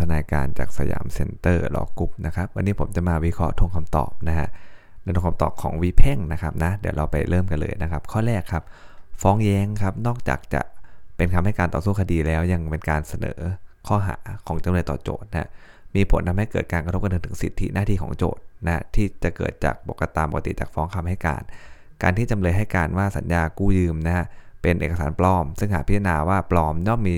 ทนายการจากสยามเซ็นเตอร์ Law Group นะครับ วันนี้ผมจะมาวิเคราะห์ธงคำตอบนะฮะในธงคำตอบของวิแพ่งนะครับนะ เดี๋ยวเราไปเริ่มกันเลยนะครับ ข้อแรกครับ ฟ้องแย้งครับ นอกจากจะเป็นคำให้การต่อสู้คดีแล้วยังเป็นการเสนอข้อหาของจำเลยต่อโจทก์นะมีผลทำให้เกิดการกระทบกระเทือนถึงสิทธิหน้าที่ของโจทก์นะที่จะเกิดจากปกติตามปกติจากฟ้องคำให้การ การที่จำเลยให้การว่าสัญญากู้ยืมนะฮะเป็นเอกสารปลอม ซึ่งหากพิจารณาว่าปลอมย่อมมี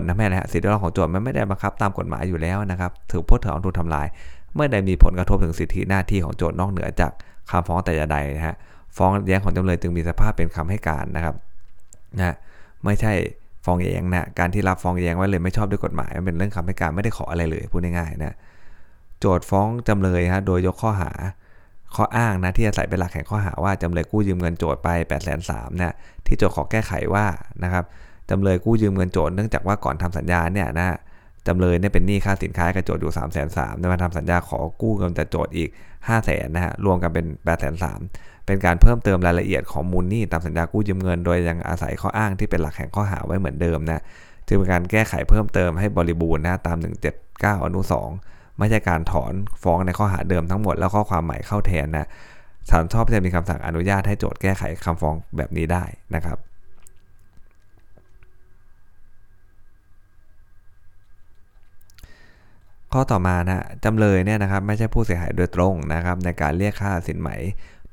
ลทำให้นะฮะสิทธิของโจทย์มันไม่ได้บังคับตามกฎหมายอยู่แล้วนะครับถือโทษถือเอาถูกทำลาย เมื่อใดมีผลกระทบถึงสิทธิหน้าที่ของโจทย์นอกเหนือจากคำฟ้องแต่อย่างใดนะฮะฟ้องแย้งของจำเลยจึงมีสภาพเป็นคำให้การนะครับนะไม่ใช่ฟ้องแย้งนะการที่รับฟ้องแย้งไว้เลยไม่ชอบด้วยกฎหมายมันเป็นเรื่องคำให้การไม่ได้ขออะไรเลยพูดง่ายๆนะโจทย์ฟ้องจำเลยฮะโดยยกข้อหาข้ออ้างนะที่อาศัยเป็นหลักแห่งข้อหาว่าจำเลยกู้ยืมเงินโจทย์ไป8ปดแสนสามนะที่โจทย์ขอแก้ไขว่านะครับ จำเลยกู้ยืมเงินโจทย์เนื่องจากว่าก่อนทำสัญญาเนี่ยนะจำเลยเนี่ยเป็นหนี้ค่าสินค้ากับโจทย์อยู่3ามแสนสามมาทำสัญญาขอกู้เงินจากโจทย์อีก5้าแสนนะฮะรวมกันเป็น8ปดแสนสามเป็นการเพิ่มเติมรายละเอียดของมูลหนี้ตามสัญญากู้ยืมเงิน โดยยังอาศัยข้ออ้างที่เป็นหลักแห่งข้อหาไว้เหมือนเดิมนะจึงเป็นการแก้ไขเพิ่มเติมให้บริบูรณ์นะตาม 179 อนุ 2 ไม่ใช่การถอนฟ้องในข้อหาเดิมทั้งหมดแล้วข้อความใหม่เข้าแทนนะศาลชอบจะมีคำสั่งอนุญาตให้โจทย์แก้ไขคำฟ้องแบบนี้ได้นะครับ ข้อต่อมานะจำเลยเนี่ยนะครับไม่ใช่ผู้เสียหายโดยตรงนะครับในการเรียกค่าสินไหม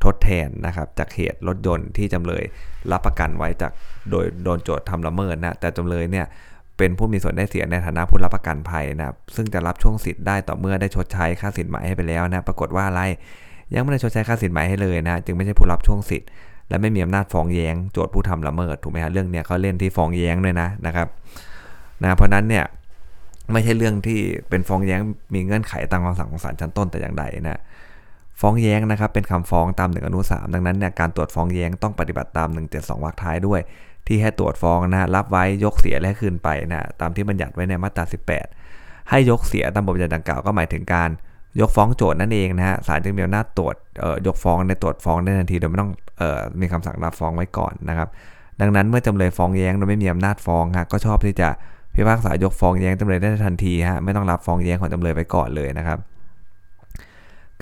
ทดแทนนะครับจากเหตุรถยนต์ที่จำเลยรับประกันไว้จากโดยโดนโจทย์ทำละเมิดนะแต่จำเลยเนี่ยเป็นผู้มีส่วนได้เสียในฐานะผู้รับประกันภัยนะซึ่งจะรับช่วงสิทธิ์ได้ต่อเมื่อได้ชดใช้ค่าสินไหมให้ไปแล้วนะปรากฏว่าอะไรยังไม่ได้ชดใช้ค่าสินไหมให้เลยนะจึงไม่ใช่ผู้รับช่วงสิทธิ์และไม่มีอำนาจฟ้องแย้งโจทย์ผู้ทำละเมิดถูกไหมฮะเรื่องเนี้ยเขาเล่นที่ฟ้องแย้งด้วยนะนะครับนะเพราะนั้นเนี่ย ไม่ใช่เรื่องที่เป็นฟ้องแย้งมีเงื่อนไขตามคำสั่งของศาลชั้นต้นแต่อย่างใดนะฟ้องแย้งนะครับเป็นคำฟ้องตามหนึ่งอนุสามดังนั้นเนี่ยการตรวจฟ้องแย้งต้องปฏิบัติตาม 172วรรคท้ายด้วย ที่ให้ตรวจฟ้องนะรับไว้ยกเสียและคืนไปนะตามที่บัญญัติไว้ในมาตรา 18 ให้ยกเสียตามบทบัญญัติดังกล่าวก็หมายถึงการยกฟ้องโจทย์นั่นเองนะฮะศาลจึงมีอำนาจตรวจยกฟ้องในตรวจฟ้องได้ทันทีโดยไม่ต้องออมีคำสั่งรับฟ้องไว้ก่อนนะครับ ดังนั้นเมื่อจำเลยฟ้องแย้งโดยไม่มีอำนาจฟ้องฮะก็ชอบที่จะ พิพากษายกฟ้องแย้งจำเลยได้ทันทีฮะไม่ต้องรับฟ้องแย้งของจำเลยไปก่อนเลยนะครับ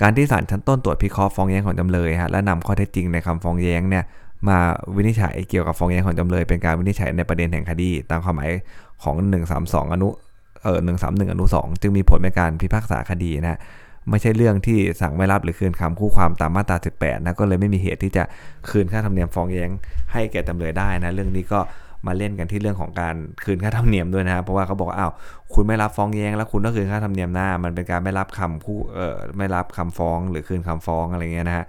การที่ศาลชั้นต้นตรวจพิเคราะห์ฟ้องแย้งของจำเลยฮะและนำข้อเท็จจริงในคำฟ้องแย้งเนี่ยมาวินิจฉัยเกี่ยวกับฟ้องแย้งของจำเลย เป็นการวินิจฉัยในประเด็นแห่งคดี ตามความหมายของ 132 อนุเออ131 อนุ 2 จึงมีผลในการพิพากษาคดีนะไม่ใช่เรื่องที่สั่งไม่รับหรือคืนคำคู่ความตามมาตรา 18 นะก็เลยไม่มีเหตุที่จะคืนค่าธรรมเนียมฟ้องแย้งให้แก่จำเลยได้นะเรื่องนี้ก็ มาเล่นกันที่เรื่องของการคืนค่าธรรมเนียมด้วยนะครับเพราะว่าเขาบอกอ้าวคุณไม่รับฟ้องแย้งแล้วคุณต้องคืนค่าธรรมเนียมหน้า มันเป็นการไม่รับคำคู่เอ่อไม่รับคำฟ้องหรือคืนคำฟ้องอะไรเงี้ยนะฮะ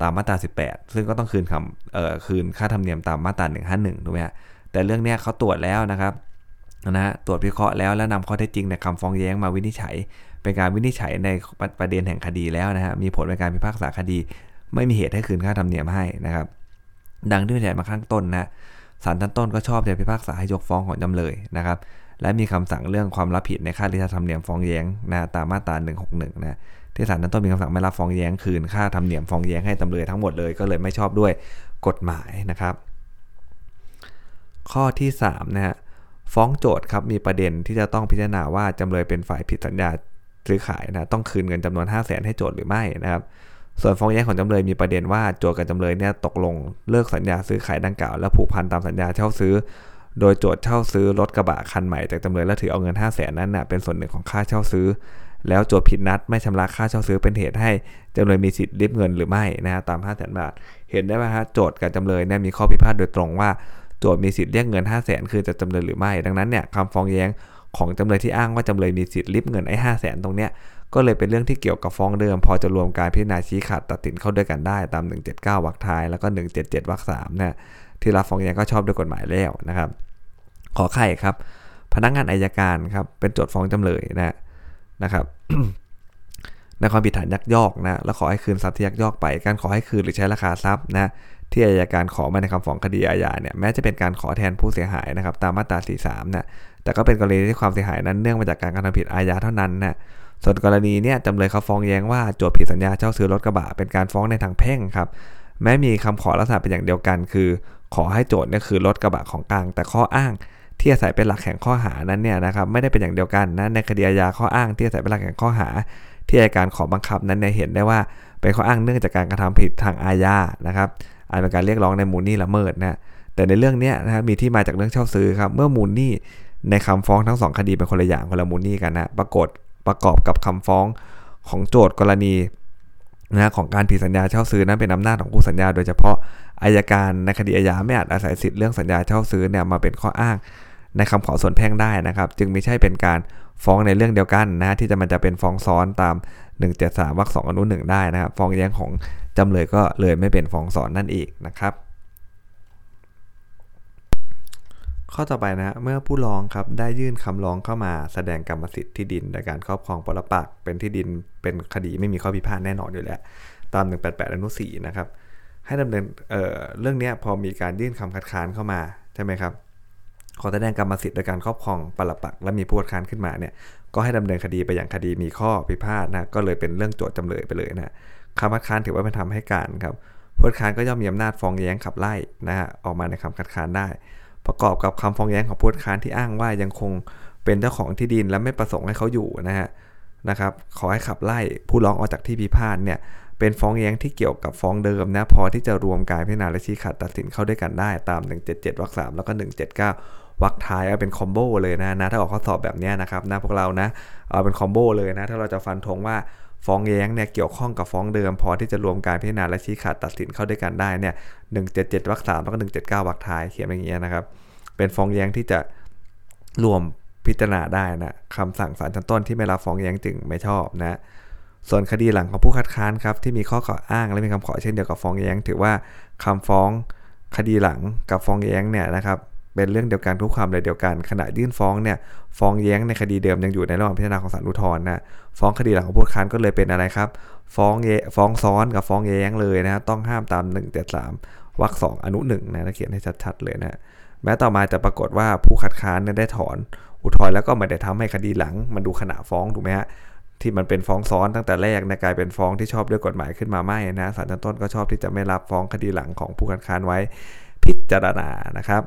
ตามมาตรา 18 ซึ่งก็ต้องคืนคำเอ่อคืนค่าธรรมเนียมตามมาตรา 151ถูกไหมฮะแต่เรื่องนี้เขาตรวจแล้วนะครับนะฮะตรวจพิเคราะห์แล้วแล้วนำข้อเท็จจริงในคำฟ้องแย้งมาวินิจฉัย เป็นการวินิจฉัยในประเด็นแห่งคดีแล้วนะฮะมีผลในการพิพากษาคดี ไม่มีเหตุให้คืนค่าธรรมเนียมให้นะครับ ดังที่วินิจฉัยมาข้างต้นนะ ศาลชั้นต้นก็ชอบจะพิพากษาให้ยกฟ้องของจำเลยนะครับ และมีคำสั่งเรื่องความรับผิดในค่าริชธรรมเนียมฟ้องแย้งนะตามมาตรา 161 นะที่ศาลชั้นต้นมีคำสั่งไม่รับฟ้องแย้งคืนค่าธรรมเนียมฟ้องแย้งให้จำเลยทั้งหมดเลยก็เลยไม่ชอบด้วยกฎหมายนะครับ ข้อที่3นะฮะฟ้องโจทย์ครับมีประเด็นที่จะต้องพิจารณาว่าจำเลยเป็นฝ่ายผิดสัญญาซื้อขายนะต้องคืนเงินจำนวน 5 0 0แสนให้โจทย์หรือไม่นะครับ ส่วนฟ้องแย้งของจำเลยมีประเด็นว่าโจทย์กับจำเลยเนี่ยตกลงเลิกสัญญาซื้อขายดังกล่าวและผูกพันตามสัญญาเช่าซื้อ โดยโจทย์เช่าซื้อรถกระบะคันใหม่จากจำเลยและถือเอาเงิน 5 0 0แสนนั้นนะเป็นส่วนหนึ่งของค่าเช่าซื้อ แล้วโจทย์ผิดนัดไม่ชำระค่าเช่าซื้อเป็นเหตุให้จำเลยมีสิทธิ์ริบเงินหรือไม่นะตาม 5 0 0แสนบาท เห็นได้ไหมฮะโจทย์กับจำเลยเนี่ยมีข้อพิพาทโดยตรงว่าโจทย์มีสิทธิ์เรียกเงิน 5 0 0แสนคือจะจำเลยหรือไม่ ดังนั้นเนี่ยคำฟ้องแย้งของจำเลยที่อ้างว่าจำเลยมีสิทธิ์ริบเงินไอ้ห้าแสนตรงเนี้ย ก็เลยเป็นเรื่องที่เกี่ยวกับฟ้องเดิม พอจะรวมการพิจารณาชี้ขาดตัดสินเข้าด้วยกันได้ตาม 179วรรคท้ายแล้วก็ 177วรรค3เนี่ยที่รับฟ้องแย้งก็ชอบด้วยกฎหมายแล้วนะครับ ขอไข่ครับ พนักงานอายการครับเป็นโจทย์ฟ้องจำเลยนะนะครับในความผิดฐานยักยอกนะแล้วขอให้คืนทรัพย์ที่ยักยอกไป การขอให้คืนหรือใช้ราคาทรัพย์นะที่อายการขอมาในคำฟ้องคดีอาญาเนี่ยแม้จะเป็นการขอแทนผู้เสียหายนะครับตามมาตรา 43นะแต่ก็เป็นกรณีที่ความเสียหายนั้นเนื่องมาจากการกระทำผิดอาญาเท่านั้นนะ ส่วนกรณีเนี่ยจำเลยเขาฟ้องแย้งว่าโจทย์ผิดสัญญาเช่าซื้อรถกระบะเป็นการฟ้องในทางแพ่งครับแม้มีคำขอลักษณะเป็นอย่างเดียวกัน คือ ขอให้โจทย์เนี่ยคือรถกระบะของกลาง แต่ข้ออ้างที่อาศัยเป็นหลักแห่งข้อหานั้นเนี่ยนะครับไม่ได้เป็นอย่างเดียวกันนะในคดีอาญาข้ออ้างที่อาศัยเป็นหลักแห่งข้อหา ที่อัยการขอบังคับนั้นเนี่ยเห็นได้ว่าเป็นข้ออ้างเนื่องจากการกระทำผิดทางอาญานะครับอาจเป็นการเรียกร้องในมูลนี่ละเมิดนะแต่ในเรื่องนี้นะครับมีที่มาจากเรื่องเช่าซื้อครับเมื่อมูลนี่ในคำฟ้องทั้งสองคดีเป็นคนละอย่างคนละมูลนี่กันนะปรากฏ ประกอบกับคำฟ้องของโจทย์กรณีนะของการผิดสัญญาเช่าซื้อนั้นเป็นอำนาจของผู้สัญญา โดยเฉพาะอายการในคดีอาญาไม่อาจอาศัยสิทธิ์เรื่องสัญญาเช่าซื้อเนี่ยมาเป็นข้ออ้างในคำขอส่วนแพ่งได้นะครับ จึงไม่ใช่เป็นการฟ้องในเรื่องเดียวกันนะที่จะมันจะเป็นฟ้องซ้อนตาม 173วรรคสองอนุหนึ่งได้นะครับ ฟ้องแย้งของจำเลยก็เลยไม่เป็นฟ้องซ้อนนั่นเองนะครับ ข้อต่อไปนะฮะเมื่อผู้ร้องครับได้ยื่นคำร้องเข้ามาแสดงกรรมสิทธิ์ที่ดินในการครอบครองปรปักษ์เป็นที่ดินเป็นคดีไม่มีข้อพิพาทแน่นอนอยู่แล้วตาม 188 อนุ 4 นะครับ ให้ดำเนินเเรื่องนี้พอมีการยื่นคำคัดค้านเข้ามาใช่ไหมครับ ขอแสดงกรรมสิทธิ์ในการครอบครองปรปักษ์และมีผู้คัดค้านขึ้นมาเนี่ย ก็ให้ดำเนินคดีไปอย่างคดีมีข้อพิพาทนะ ก็เลยเป็นเรื่องโจทย์จำเลยไปเลยนะคำคัดค้านถือว่าเป็นทำให้การครับ ผู้คัดค้านก็ย่อมมีอำนาจฟ้องแย้งขับไล่นะฮะ ออกมาในคำคัดค้านได้ ประกอบกับคำฟ้องแย้งของผู้ค้านที่อ้างว่ายังคงเป็นเจ้าของที่ดินและไม่ประสงค์ให้เขาอยู่นะฮะนะครับขอให้ขับไล่ผู้ร้องออกจากที่พิพาทเนี่ยเป็นฟ้องแย้งที่เกี่ยวกับฟ้องเดิมนะพอที่จะรวมการพิจารณาและชี้ขาดตัดสินเข้าด้วยกันได้ตาม 177วรรค3แล้วก็ 179วรรคท้ายเอาเป็นคอมโบเลยนะนะถ้าออกข้อสอบแบบนี้นะครับนะพวกเรานะเอาเป็นคอมโบเลยนะถ้าเราจะฟันธงว่า ฟ้องแย้งเนี่ยเกี่ยวข้องกับฟ้องเดิม พอที่จะรวมการพิจารณาและชี้ขาดตัดสินเข้าด้วยกันได้เนี่ย177วรรค3แล้วก็179วรรคท้ายเขียนอย่างเงี้ยนะครับ เป็นฟ้องแย้งที่จะรวมพิจารณาได้นะคำสั่งศาลชั้นต้นที่ไม่รับฟ้องแย้งจึงไม่ชอบนะส่วนคดีหลังของผู้คัดค้านครับที่มีข้อกล่าวอ้างและมีคำขอเช่นเดียวกับฟ้องแย้ง ถือว่าคำฟ้องคดีหลังกับฟ้องแย้งเนี่ยนะครับ เป็นเรื่องเดียวกันทุกความเลยเดียวกัน ขณะยื่นฟ้องเนี่ยฟ้องแย้งในคดีเดิมยังอยู่ในระหว่างพิจารณาของศาลอุทธรณ์นะฟ้องคดีหลังของผู้ค้านก็เลยเป็นอะไรครับ ฟ้องเยฟ้องซ้อนกับฟ้องแย้งเลยนะต้องห้ามตาม1นึสามวรรคสองอนุหนึ่งนะเขียนให้ชัดๆเลยนะแม้ต่อมาจะปรากฏว่าผู้คัดค้านเนี่ยได้ถอนอุทธรณ์แล้วก็ไม่ได้ทำให้คดีหลัง มันดูขณะฟ้องถูกไหมฮะที่มันเป็นฟ้องซ้อนตั้งแต่แรกนะกลายเป็นฟ้องที่ชอบด้วยกฎหมายขึ้นมาไม่นะศาลชั้นต้นก็ชอบที่จะไม่รับฟ้องคดีหลังของผู้คัดค้านไว้พิจารณานะครับ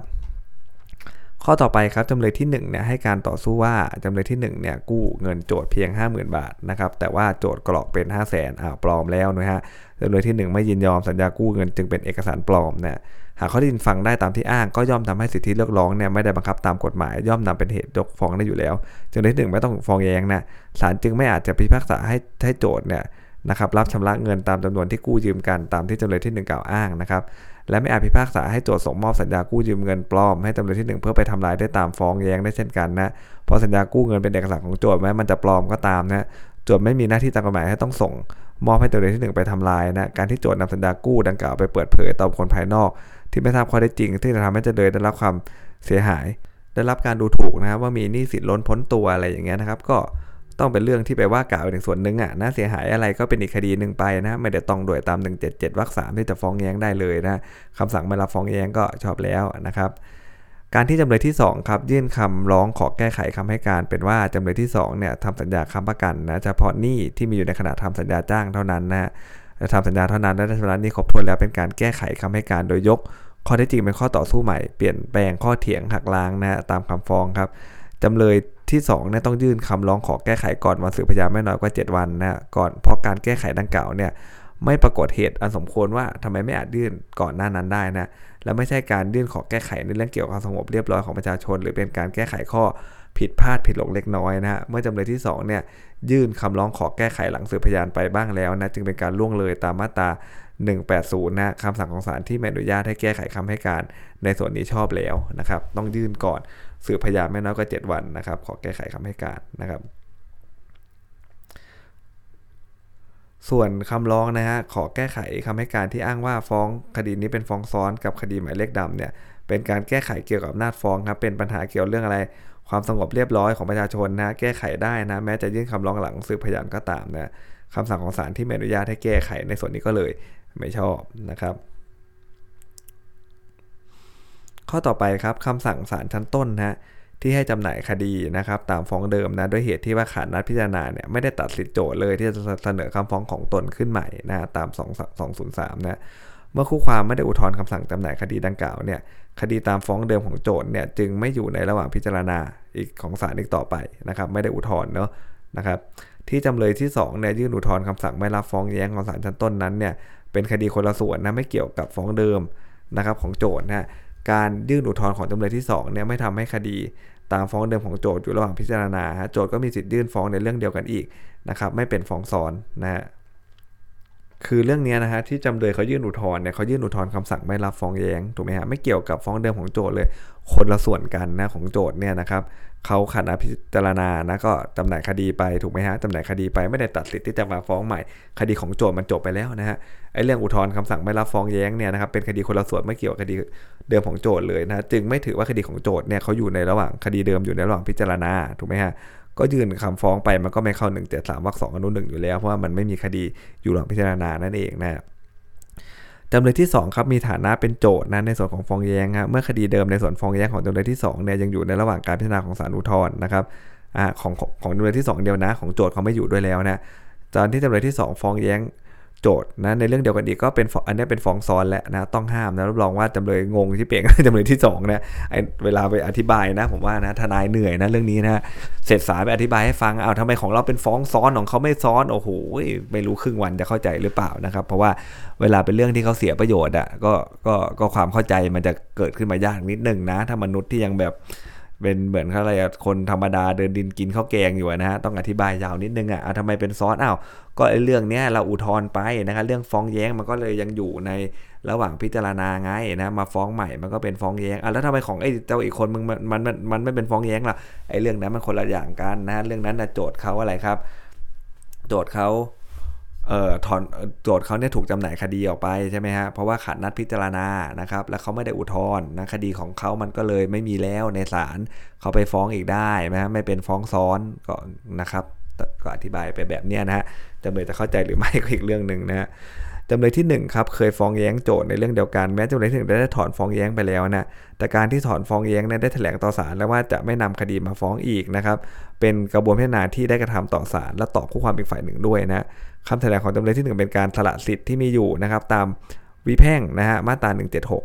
ข้อต่อไปครับจำเลยที่1เนี่ยให้การต่อสู้ว่าจำเลยที่1เนี่ยกู้เงินโจทย์เพียง 50,000 บาทนะครับแต่ว่าโจทย์กรอกเป็น 5 0 0 0 0นอ้าวปลอมแล้วนะฮะจำเลยที่ 1 ไม่ยินยอมสัญญากู้เงินจึงเป็นเอกสารปลอมเนี่ยหากข้อที่ดินฟังได้ตามที่อ้างก็ย่อมทำให้สิทธิเลือกร้องเนี่ยไม่ได้บังคับตามกฎหมาย ย่อมนำเป็นเหตุยกฟ้องได้อยู่แล้วจำเลยที่ 1 ไม่ต้องฟ้องแย้งนะศาลจึงไม่อาจจะพิพากษาให้ให้โจทย์เนี่ยนะครับรับชำระเงินตามจำนวนที่กู้ยืมกันตามที่จำเลยที่1กล่าวอ้างนะครับ และไม่อาจพิพากษาให้โจทย์ส่งมอบสัญญากู้ยืมเงินปลอมให้จำเลยที่ 1 เพื่อไปทำลายได้ตามฟ้องแย้งได้เช่นกันนะเพราะสัญญากู้เงินเป็นเอกสารของโจทย์แม้มันจะปลอมก็ตามนะโจทย์ไม่มีหน้าที่ตามกฎหมายให้ต้องส่งมอบให้จำเลยที่ 1 ไปทำลายนะการที่โจทย์นำสัญญากู้ดังกล่าวไปเปิดเผยต่อคนภายนอก ที่ไม่ทราบข้อได้จริง ที่จะทำให้จำเลยได้รับความเสียหาย ได้รับการดูถูกนะครับว่ามีหนี้สินล้นพ้นตัวอะไรอย่างเงี้ยนะครับ ก็ ต้องเป็นเรื่องที่ไปว่ากล่าวในส่วนหนึ่งอะนะเสียหายอะไรก็เป็นอีกคดีหนึ่งไปนะไม่ได้ต้องโดยตาม 177วรรคสามที่จะฟ้องแย้งได้เลยนะคำสั่งไม่รับฟ้องแย้งก็ชอบแล้วนะครับ การที่จำเลยที่ 2 ครับ ยื่นคำร้องขอแก้ไขคำให้การ เป็นว่าจำเลยที่2เนี่ยทำสัญญาค้ำประกันนะเฉพาะหนี้ที่มีอยู่ในขณะทำสัญญาจ้างเท่านั้นนะทำสัญญาเท่านั้นและชำระหนี้ครบถ้วนแล้วเป็นการแก้ไขคำให้การโดยยก ข้อเท็จจริงเป็นข้อต่อสู้ใหม่เปลี่ยนแปลงข้อเถียงหักล้างนะตามคำฟ้องครับจำเลย ที่2เนี่ยต้องยื่นคำร้องขอแก้ไขก่อนวันสืบพยานไม่น้อยกว่า 7 วันนะก่อนเพราะการแก้ไขดังกล่าวเนี่ยไม่ปรากฏเหตุอันสมควรว่าทำไมไม่อาจยื่นก่อนหน้านั้นได้นะและไม่ใช่การยื่นขอแก้ไขในเรื่องเกี่ยวกับความสงบเรียบร้อยของประชาชน หรือเป็นการแก้ไขข้อผิดพลาดผิดหลงเล็กน้อยนะฮะเมื่อจำเลยที่2เนี่ยยื่นคำร้องขอแก้ไขหลังสืบพยานไปบ้างแล้วนะจึงเป็นการล่วงเลยตามมาตรา 180 นะคำสั่งของศาลที่ไม่อนุญาตให้แก้ไขคำให้การในส่วนนี้ชอบแล้วนะครับต้องยื่นก่อน สืบพยานไม่น้อยกว่า7วันนะครับ ขอแก้ไขคำให้การนะครับ ส่วนคำร้องนะฮะขอแก้ไขคำให้การที่อ้างว่าฟ้องคดีนี้เป็นฟ้องซ้อนกับคดีหมายเลขดำเนี่ยเป็นการแก้ไขเกี่ยวกับอำนาจฟ้องครับเป็นปัญหาเกี่ยวเรื่องอะไร ความสงบเรียบร้อยของประชาชนนะแก้ไขได้นะ แม้จะยื่นคำร้องหลังสืบพยานก็ตามนะคำสั่งของศาลที่ไม่อนุญาตให้แก้ไขในส่วนนี้ก็เลยไม่ชอบนะครับ ข้อต่อไปครับคำสั่งศาลชั้นต้นนะที่ให้จำหน่ายคดีนะครับตามฟ้องเดิมนะด้วยเหตุที่ว่าขาดนัดพิจารณาเนี่ยไม่ได้ตัดสิทธิโจทย์เลยที่จะเสนอคำฟ้องของตนขึ้นใหม่นะตาม 2 203นะเมื่อคู่ความไม่ได้อุทธรณ์คำสั่งจำหน่ายคดีดังกล่าวเนี่ยคดีตามฟ้องเดิมของโจทย์เนี่ยจึงไม่อยู่ในระหว่างพิจารณาอีกของศาลอีกต่อไปนะครับไม่ได้อุทธรณ์เนาะนะครับที่จำเลยที่2เนี่ยยื่นอุทธรณ์คำสั่งไม่รับฟ้องแย้งของศาลชั้นต้นนั้นเนี่ยเป็นคดีคนละส่วนนะไม่เกี่ยวกับฟ้องเดิมนะครับของโจทย์นะ การยื่นอุทธรณ์ของจำเลยที่2เนี่ยไม่ทำให้คดีตามฟ้องเดิมของโจทย์อยู่ระหว่างพิจารณาโจทย์ก็มีสิทธิ์ยื่นฟ้องในเรื่องเดียวกันอีกนะครับไม่เป็นฟ้องซ้อนนะฮะคือเรื่องนี้นะฮะที่จำเลยเขายื่นอุทธรณ์เนี่ยเขายื่นอุทธรณ์คำสั่งไม่รับฟ้องแย้งถูกไหมฮะไม่เกี่ยวกับฟ้องเดิมของโจทย์เลย คนละส่วนกันนะของโจทย์เนี่ยนะครับเขาขัดพิจารณานะก็จำหน่ายคดีไปถูกไหมฮะจำหน่ายคดีไปไม่ได้ตัดสิทธิ์ที่จะมาฟ้องใหม่ คดีของโจทย์มันจบไปแล้วนะฮะไอ้เรื่องอุทธรณ์คำสั่งไม่รับฟ้องแย้งเนี่ยนะครับเป็นคดีคนละส่วนไม่เกี่ยวกับคดี เดิมของโจทย์เลยนะจึงไม่ถือว่าคดีของโจทย์เนี่ยเขาอยู่ในระหว่างคดีเดิมอยู่ในระหว่างพิจารณาถูกไหมฮะก็ยื่นคำฟ้องไปมันก็ไม่เข้า1 7 3วรรคสองอนุหนึ่งอยู่แล้วเพราะว่ามันไม่มีคดีอยู่ระหว่างพิจารณานั่นเองนะจำเลยที่2ครับมีฐานะเป็นโจทย์นะในส่วนของฟ้องแย้งครับเมื่อคดีเดิมในส่วนฟ้องแย้งของจำเลยที่2เนี่ยยังอยู่ในระหว่างการพิจารณาของศาลอุทธรณ์นะครับอของของจำเลยที่ 2 เดียวนะ ของโจทย์เขาไม่อยู่ด้วยแล้วนะตอนที่จำเลยที่ 2 ฟ้องแย้ง โจทย์นะในเรื่องเดียวกันอีกก็เป็นอันนี้เป็นฟ้องซ้อนแล้วนะต้องห้ามนะรับรองว่าจำเลยงงที่เปลี่ยนจำเลยที่2นะไอเวลาไปอธิบายนะ ผมว่านะทนายเหนื่อยนะเรื่องนี้นะเสร็จสายไปอธิบายให้ฟังเอาทำไมของเราเป็นฟ้องซ้อนของเขาไม่ซ้อนโอ้โหไม่รู้ครึ่งวันจะเข้าใจหรือเปล่านะครับ เพราะว่าเวลาเป็นเรื่องที่เขาเสียประโยชน์อะก็ก็ก็ความเข้าใจมันจะเกิดขึ้นมายากนิดนึงนะ ถ้ามนุษย์ที่ยังแบบ เป็นเหมือนอะไรคนธรรมดาเดินดินกินข้าวแกงอยู่นะฮะต้องอธิบายยาวนิดนึงอะทำไมเป็นซอสอ้าวก็ไอ้เรื่องเนี้ยเราอุทธรณ์ไปนะครับเรื่องฟ้องแย้งมันก็เลยยังอยู่ในระหว่างพิจารณาไงนะมาฟ้องใหม่มันก็เป็นฟ้องแย้งอะแล้วทำไมของไอ้เจ้าอีกคนมึงมันมันมันไม่เป็นฟ้องแย้งล่ะไอ้เรื่องนั้นมันคนละอย่างกันนะเรื่องนั้นนะโจทย์เขาอะไรครับ โจทย์เขา เอ่อถอนโจทย์เขาเนี่ยถูกจำหน่ายคดีออกไปใช่ไหมฮะเพราะว่าขาดนัดพิจารณานะครับแล้วเขาไม่ได้อุทธรณ์นะคดีของเขามันก็เลยไม่มีแล้วในศาลเขาไปฟ้องอีกได้นะไม่เป็นฟ้องซ้อนก็นะครับก็อธิบายไปแบบเนี้ยนะฮะจำเลยจะเข้าใจหรือไม่ก็อีกเรื่องหนึ่งนะฮะ จำเลยที่1ครับเคยฟ้องแย้งโจทย์ในเรื่องเดียวกันแม้จำเลยที่หนึ่งได้ถอนฟ้องแย้งไปแล้วนะแต่การที่ถอนฟ้องแย้งนั้นได้แถลงต่อศาลแล้วว่าจะไม่นำคดีมาฟ้องอีกนะครับเป็นกระบวนพิจารณาที่ได้กระทำต่อศาลและตอบคู่ความอีกฝ่ายหนึ่งด้วยนะคำแถลงของจำเลยที่ 1 เป็นการสละสิทธิ์ที่มีอยู่นะครับตามวิแพ่งนะฮะมาตรา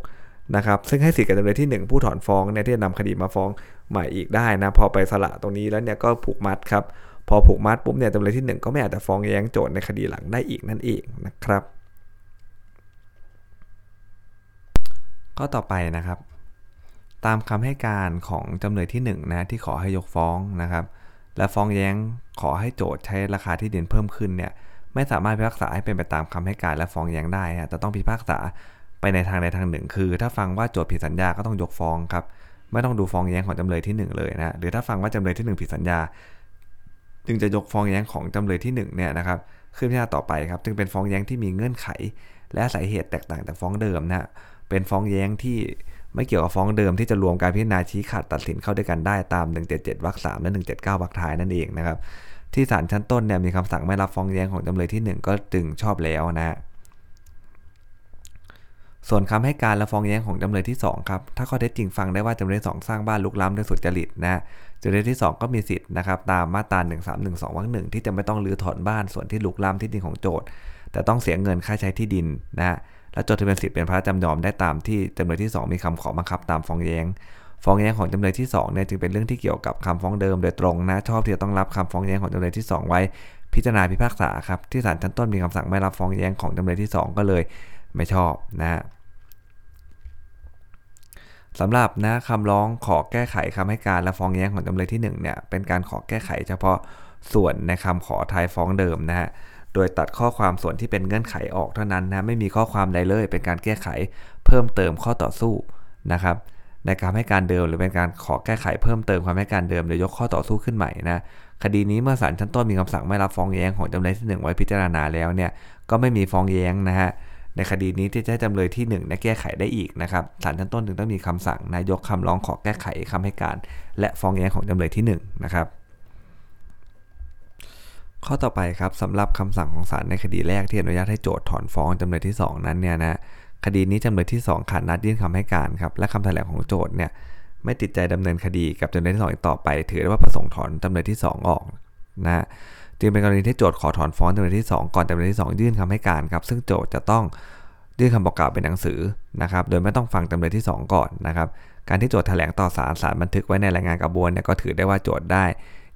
176นะครับซึ่งให้สิทธิ์กับจำเลยที่ 1 ผู้ถอนฟ้องเนี่ยที่จะนำคดีมาฟ้องใหม่อีกได้นะพอไปสละตรงนี้แล้วเนี่ยก็ผูกมัดครับพอผูกมัดปุ๊บเนี่ยจำเลยที่ 1 ก็ไม่อาจจะฟ้องแย้งโจทย์ในคดีหลังได้อีกนั่นเองนะครับ ก็ต่อไปนะครับ ตามคำให้การของจำเลยที่1นะที่ขอให้ยกฟ้องนะครับ และฟ้องแย้งขอให้โจทย์ใช้ราคาที่ดินเพิ่มขึ้นเนี่ยไม่สามารถพิพากษาให้เป็นไปตามคำให้การและฟ้องแย้งได้ฮะแต่ต้องพิพากษาไปในทางใดทางหนึ่ง คือ ถ้าฟังว่าโจทย์ผิดสัญญาก็ต้องยกฟ้องครับไม่ต้องดูฟ้องแย้งของจำเลยที่ 1 เลยนะหรือถ้าฟังว่าจำเลยที่ 1 ผิดสัญญา จึงจะยกฟ้องแย้งของจำเลยที่1เนี่ยนะครับขึ้นพิจารณาต่อไปครับจึงเป็นฟ้องแย้งที่มีเงื่อนไข และสาเหตุแตกต่างจากฟ้องเดิมนะ เป็นฟ้องแย้งที่ไม่เกี่ยวกับฟ้องเดิมที่จะรวมการพิจารณาชี้ขาดตัดสินเข้าด้วยกันได้ตาม 177วรรค3และ 179วรรคท้ายนั่นเองนะครับ ที่ศาลชั้นต้นเนี่ยมีคำสั่งไม่รับฟ้องแย้งของจำเลยที่ 1 ก็จึงชอบแล้วนะ ส่วนคำให้การและฟ้องแย้งของจำเลยที่2ครับถ้าข้อเท็จจริงฟังได้ว่าจำเลยสองสร้างบ้านลุกล้ำด้วยสุจริตนะจำเลยที่ 2 ก็มีสิทธิ์นะครับตามมาตรา1312วรรคหนึ่งที่จะไม่ต้องรื้อถอนบ้านส่วนที่ลุกล้ำที่ดินของโจทย์แต่ต้องเสียเงินค่าใช้ที่ดินนะ และจดทะเบียนสิทธิ์เป็นพระจำยอมได้ตามที่จำเลยที่ 2 มีคำขอบังคับตามฟ้องแย้ง ฟ้องแย้งของจำเลยที่2เนี่ยจึงเป็นเรื่องที่เกี่ยวกับคำฟ้องเดิมโดยตรงนะชอบที่จะต้องรับคำฟ้องแย้งของจำเลยที่ 2 ไว้ พิจารณาพิพากษาครับที่ศาลชั้นต้นมีคำสั่งไม่รับฟ้องแย้งของจำเลยที่ 2 ก็เลยไม่ชอบนะฮะสำหรับนะคำร้องขอแก้ไขคำให้การและฟ้องแย้งของจำเลยที่1เนี่ยเป็นการขอแก้ไขเฉพาะส่วนในคำขอทายฟ้องเดิมนะฮะ โดยตัดข้อความส่วนที่เป็นเงื่อนไขออกเท่านั้นนะไม่มีข้อความใดเลย เป็นการแก้ไขเพิ่มเติมข้อต่อสู้นะครับในการให้การเดิมหรือเป็นการขอแก้ไขเพิ่มเติมความให้การเดิมหรือยกข้อต่อสู้ขึ้นใหม่นะคดีนี้เมื่อศาลชั้นต้นมีคำสั่งไม่รับฟ้องแย้งของจำเลยที่ 1 ไว้พิจารณาแล้วเนี่ยก็ไม่มีฟ้องแย้งนะฮะในคดีนี้ที่จะให้จำเลยที่1นะแก้ไขได้อีกนะครับศาลชั้นต้นถึงต้องมีคำสั่งนายกคำร้องขอแก้ไขคำให้การ และฟ้องแย้งของจำเลยที่1นะครับ ข้อต่อไปครับสำหรับคำสั่งของศาลในคดีแรกที่อนุญาตให้โจทย์ถอนฟ้องจำเลยที่ 2 นั้นเนี่ยนะคดีนี้จำเลยที่ 2 ขาดนัดยื่นคำให้การครับและคำแถลงของโจทย์เนี่ยไม่ติดใจดำเนินคดีกับจำเลยที่2อีกต่อไป ถือได้ว่าประสงค์ถอนจำเลยที่ 2 ออกนะจึงเป็นกรณีที่โจทย์ขอถอนฟ้องจำเลยที่ 2 ก่อนจำเลยที่ 2 ยื่นคำให้การครับซึ่งโจทย์จะต้องยื่นคำบอกกล่าวเป็นหนังสือนะครับโดยไม่ต้องฟังจำเลยที่ 2 ก่อนนะครับการที่โจทย์แถลงต่อศาลศาลบันทึกไว้ในรายงานกระบวนเนี่ยก็ถือได้ว่าโจทย์ได้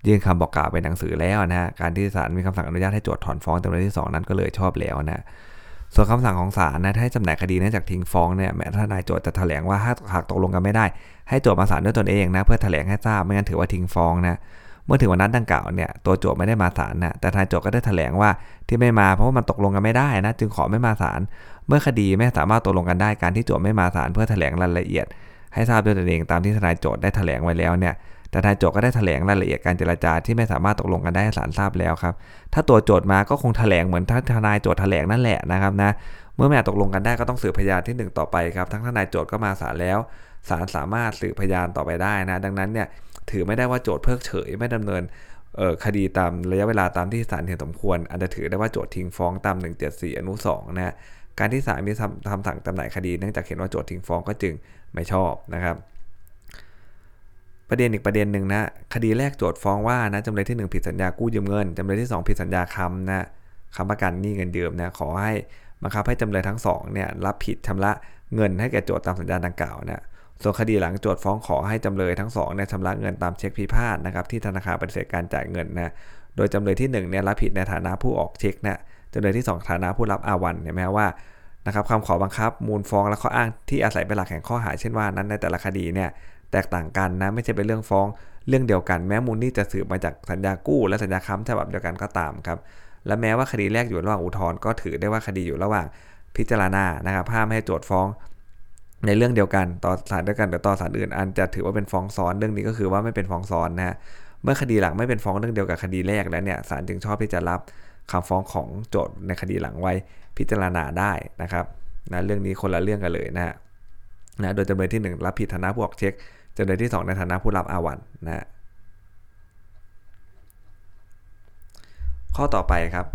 ยื่นคำบอกกล่าวเป็นหนังสือแล้วนะฮะการที่ศาลมีคำสั่งอนุญาตให้โจทย์ถอนฟ้องจำเลยที่ 2 นั้นก็เลยชอบแล้วนะส่วนคำสั่งของศาลนะให้จำหน่ายคดีเนื่องจากทิ้งฟ้องเนี่ยแม้ถ้านายโจทย์จะแถลงว่าหากตกลงกันไม่ได้ ให้โจทย์มาศาลด้วยตนเองนะเพื่อแถลงให้ทราบไม่งั้นถือว่าทิ้งฟ้องนะเมื่อถึงวันนั้นดังกล่าวเนี่ยตัวโจทย์ไม่ได้มาศาลนะแต่ทนายโจทย์ก็ได้แถลงว่าที่ไม่มาเพราะว่ามันตกลงกันไม่ได้นะจึงขอไม่มาศาลเมื่อคดีไม่สามารถตกลงกันได้การที่โจทย์ไม่มาศาลเพื่อแถลงรายละเอียด ให้ทราบด้วยตนเองตามที่ทนายโจทย์ได้แถลงไว้แล้วเนี่ย แต่นายโจก็ได้แถลงรายละเอียดการเจรจาที่ไม่สามารถตกลงกันได้ศาลทราบแล้วครับ ถ้าตัวโจทย์มาก็คงแถลงเหมือนทนายโจทย์แถลงนั่นแหละนะครับนะ เมื่อไม่อาจตกลงกันได้ก็ต้องสืบพยานที่ 1 ต่อไปครับ ทั้งทนายโจทย์ก็มาศาลแล้ว ศาลสามารถสืบพยานต่อไปได้นะ ดังนั้นเนี่ยถือไม่ได้ว่าโจทย์เพิกเฉยไม่ดำเนินคดีตามระยะเวลาตามที่ศาลเห็นสมควรอาจจะถือได้ว่าโจทย์ทิ้งฟ้องตาม 174 อนุ 2 นะการที่ศาลมีทำสั่งจำหน่ายคดีเนื่องจากเห็นว่าโจทย์ทิ้งฟ้องก็จึงไม่ชอบนะครับ ประเด็นอีกประเด็นหนึ่งนะคดีแรกโจทย์ฟ้องว่านะจำเลยที่ 1 ผิดสัญญากู้ยืมเงินจำเลยที่ 2 ผิดสัญญาคำนะคำประกันหนี้เงินเดิมนะขอให้บังคับให้จำเลยทั้งสองเนี่ยรับผิดชำระเงินให้แก่โจทย์ตามสัญญาดังกล่าวนะส่วนคดีหลังโจทย์ฟ้องขอให้จำเลยทั้งสองเนี่ยชำระเงินตามเช็คพิพาทนะครับที่ธนาคารปฏิเสธการจ่ายเงินนะโดยจำเลยที่1เนี่ยรับผิดในฐานะผู้ออกเช็คนะจำเลยที่ 2 ฐานะผู้รับอาวันเนี่ยแม้ว่านะครับคำขอบังคับมูลฟ้องและข้ออ้างที่อาศัยเป็นหลักแห่งข้อหาเช่นว่านั้นในแต่ละคดีเนี่ย แตกต่างกันนะไม่ใช่เป็นเรื่องฟ้องเรื่องเดียวกัน แม้มูลนี่จะสืบมาจากสัญญากู้ และสัญญาค้ำฉบับเดียวกันก็ตามครับและแม้ว่าคดีแรกอยู่ระหว่างอุทธรณ์ก็ถือได้ว่าคดีอยู่ระหว่างพิจารณานะครับห้ามให้โจทย์ฟ้อง ในเรื่องเดียวกันต่อศาลเดียวกันแต่ต่อศาลอื่นอันจะถือว่าเป็นฟ้องซ้อนเรื่องนี้ก็คือว่าไม่เป็นฟ้องซ้อนนะฮะเมื่อคดีหลังไม่เป็นฟ้องเรื่องเดียวกับคดีแรกแล้วเนี่ยศาลจึงชอบที่จะรับคำฟ้องของโจทย์ในคดีหลังไว้พิจารณาได้นะครับนะเรื่องนี้คนละเรื่องกันเลยนะฮะนะโดยจำเลยที่ 1 รับผิดฐานะผู้ออกเช็ค จำเลยที่ 2 ในฐานะผู้รับอาวันนะข้อต่อไปครับ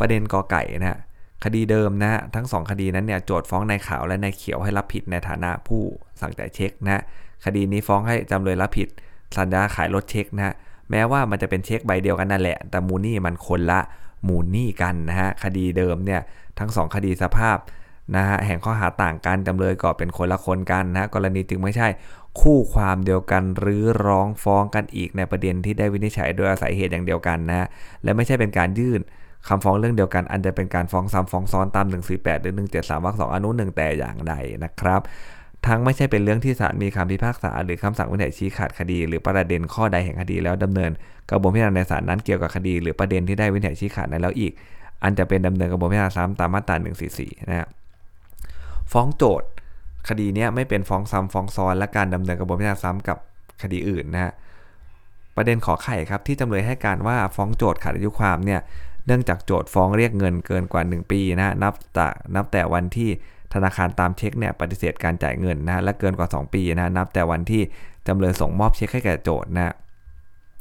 ประเด็นกอไก่นะฮะคดีเดิมนะทั้ง 2 คดีนั้นเนี่ยโจทย์ฟ้องนายขาวและนายเขียวให้รับผิดในฐานะผู้สั่งจ่ายเช็คนะคดีนี้ฟ้องให้จำเลยรับผิดสัญญาขายรถเช็คนะแม้ว่ามันจะเป็นเช็คใบเดียวกันนั่นแหละ แต่มูนี่มันคนละมูนี่กันนะฮะคดีเดิมเนี่ยทั้ง 2 คดีสภาพนะฮะแห่งข้อหาต่างกันจำเลยก็เป็นคนละคนกันนะกรณีจึงไม่ใช่ คู่ความเดียวกันหรือร้องฟ้องกันอีกในประเด็นที่ได้วินิจฉัยโดยอาศัยเหตุอย่างเดียวกันนะและไม่ใช่เป็นการยื่นคำฟ้องเรื่องเดียวกัน อันจะเป็นการฟ้องซ้ำฟ้องซ้อนตาม 148 หรือ 173วรรคสองอนุหนึ่งแต่อย่างใดนะครับ ทั้งไม่ใช่เป็นเรื่องที่ศาลมีคำพิพากษา หรือคำสั่งวินิจฉัยชี้ขาดคดี หรือประเด็นข้อใดแห่งคดีแล้วดำเนิน กระบวนพิจารณาในศาลนั้นเกี่ยวกับคดี หรือประเด็นที่ได้วินิจฉัยชี้ขาดนั้นแล้วอีก อันจะเป็นดำเนินกระบวนพิจารณาซ้ำตามมาตรา 144 นะครับฟ้องโจทย์ คดีนี้ไม่เป็นฟ้องซ้ำฟ้องซ้อนและการดำเนินกระบวนพิจารณาซ้ำกับคดีอื่นนะฮะประเด็นขอไข่ครับที่จำเลยให้การว่าฟ้องโจทย์ขาดอายุความเนี่ยเนื่องจากโจทย์ฟ้องเรียกเงินเกินกว่า 1 ปีนะนับจากนับแต่วันที่ธนาคารตามเช็คเนี่ยปฏิเสธการจ่ายเงินนะและเกินกว่า 2 ปีนะนับแต่วันที่จำเลยส่งมอบเช็คให้แก่โจทย์นะ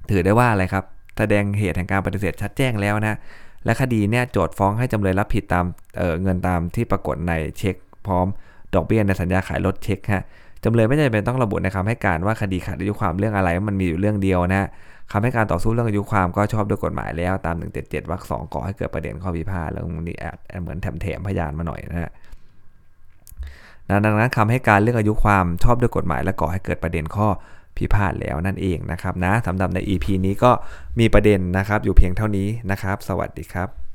ถือได้ว่าอะไรครับแสดงเหตุแห่งการปฏิเสธชัดแจ้งแล้วนะและคดีเนี่ยโจทย์ฟ้องให้จำเลยรับผิดตามเเงินตามที่ปรากฏในเช็คพร้อม ดอกเบี้ยในสัญญาขายรถเช็คฮะจำเลยไม่จำเป็นต้องระบุในคำให้การว่าคดีขาดอายุความเรื่องอะไรมันมีอยู่เรื่องเดียวนะคำให้การต่อสู้เรื่องอายุความก็ชอบด้วยกฎหมายแล้วตาม 177วรรคสองก่อให้เกิดประเด็นข้อพิพาทแล้วนี่แอดเหมือนแถมแถมพยานมาหน่อยนะฮะดังนั้นคำให้การเรื่องอายุความชอบด้วยกฎหมายและก่อให้เกิดประเด็นข้อพิพาทแล้วนั่นเองนะครับนะสำหรับใน EP นี้ก็มีประเด็นนะครับ อยู่เพียงเท่านี้นะครับ สวัสดีครับ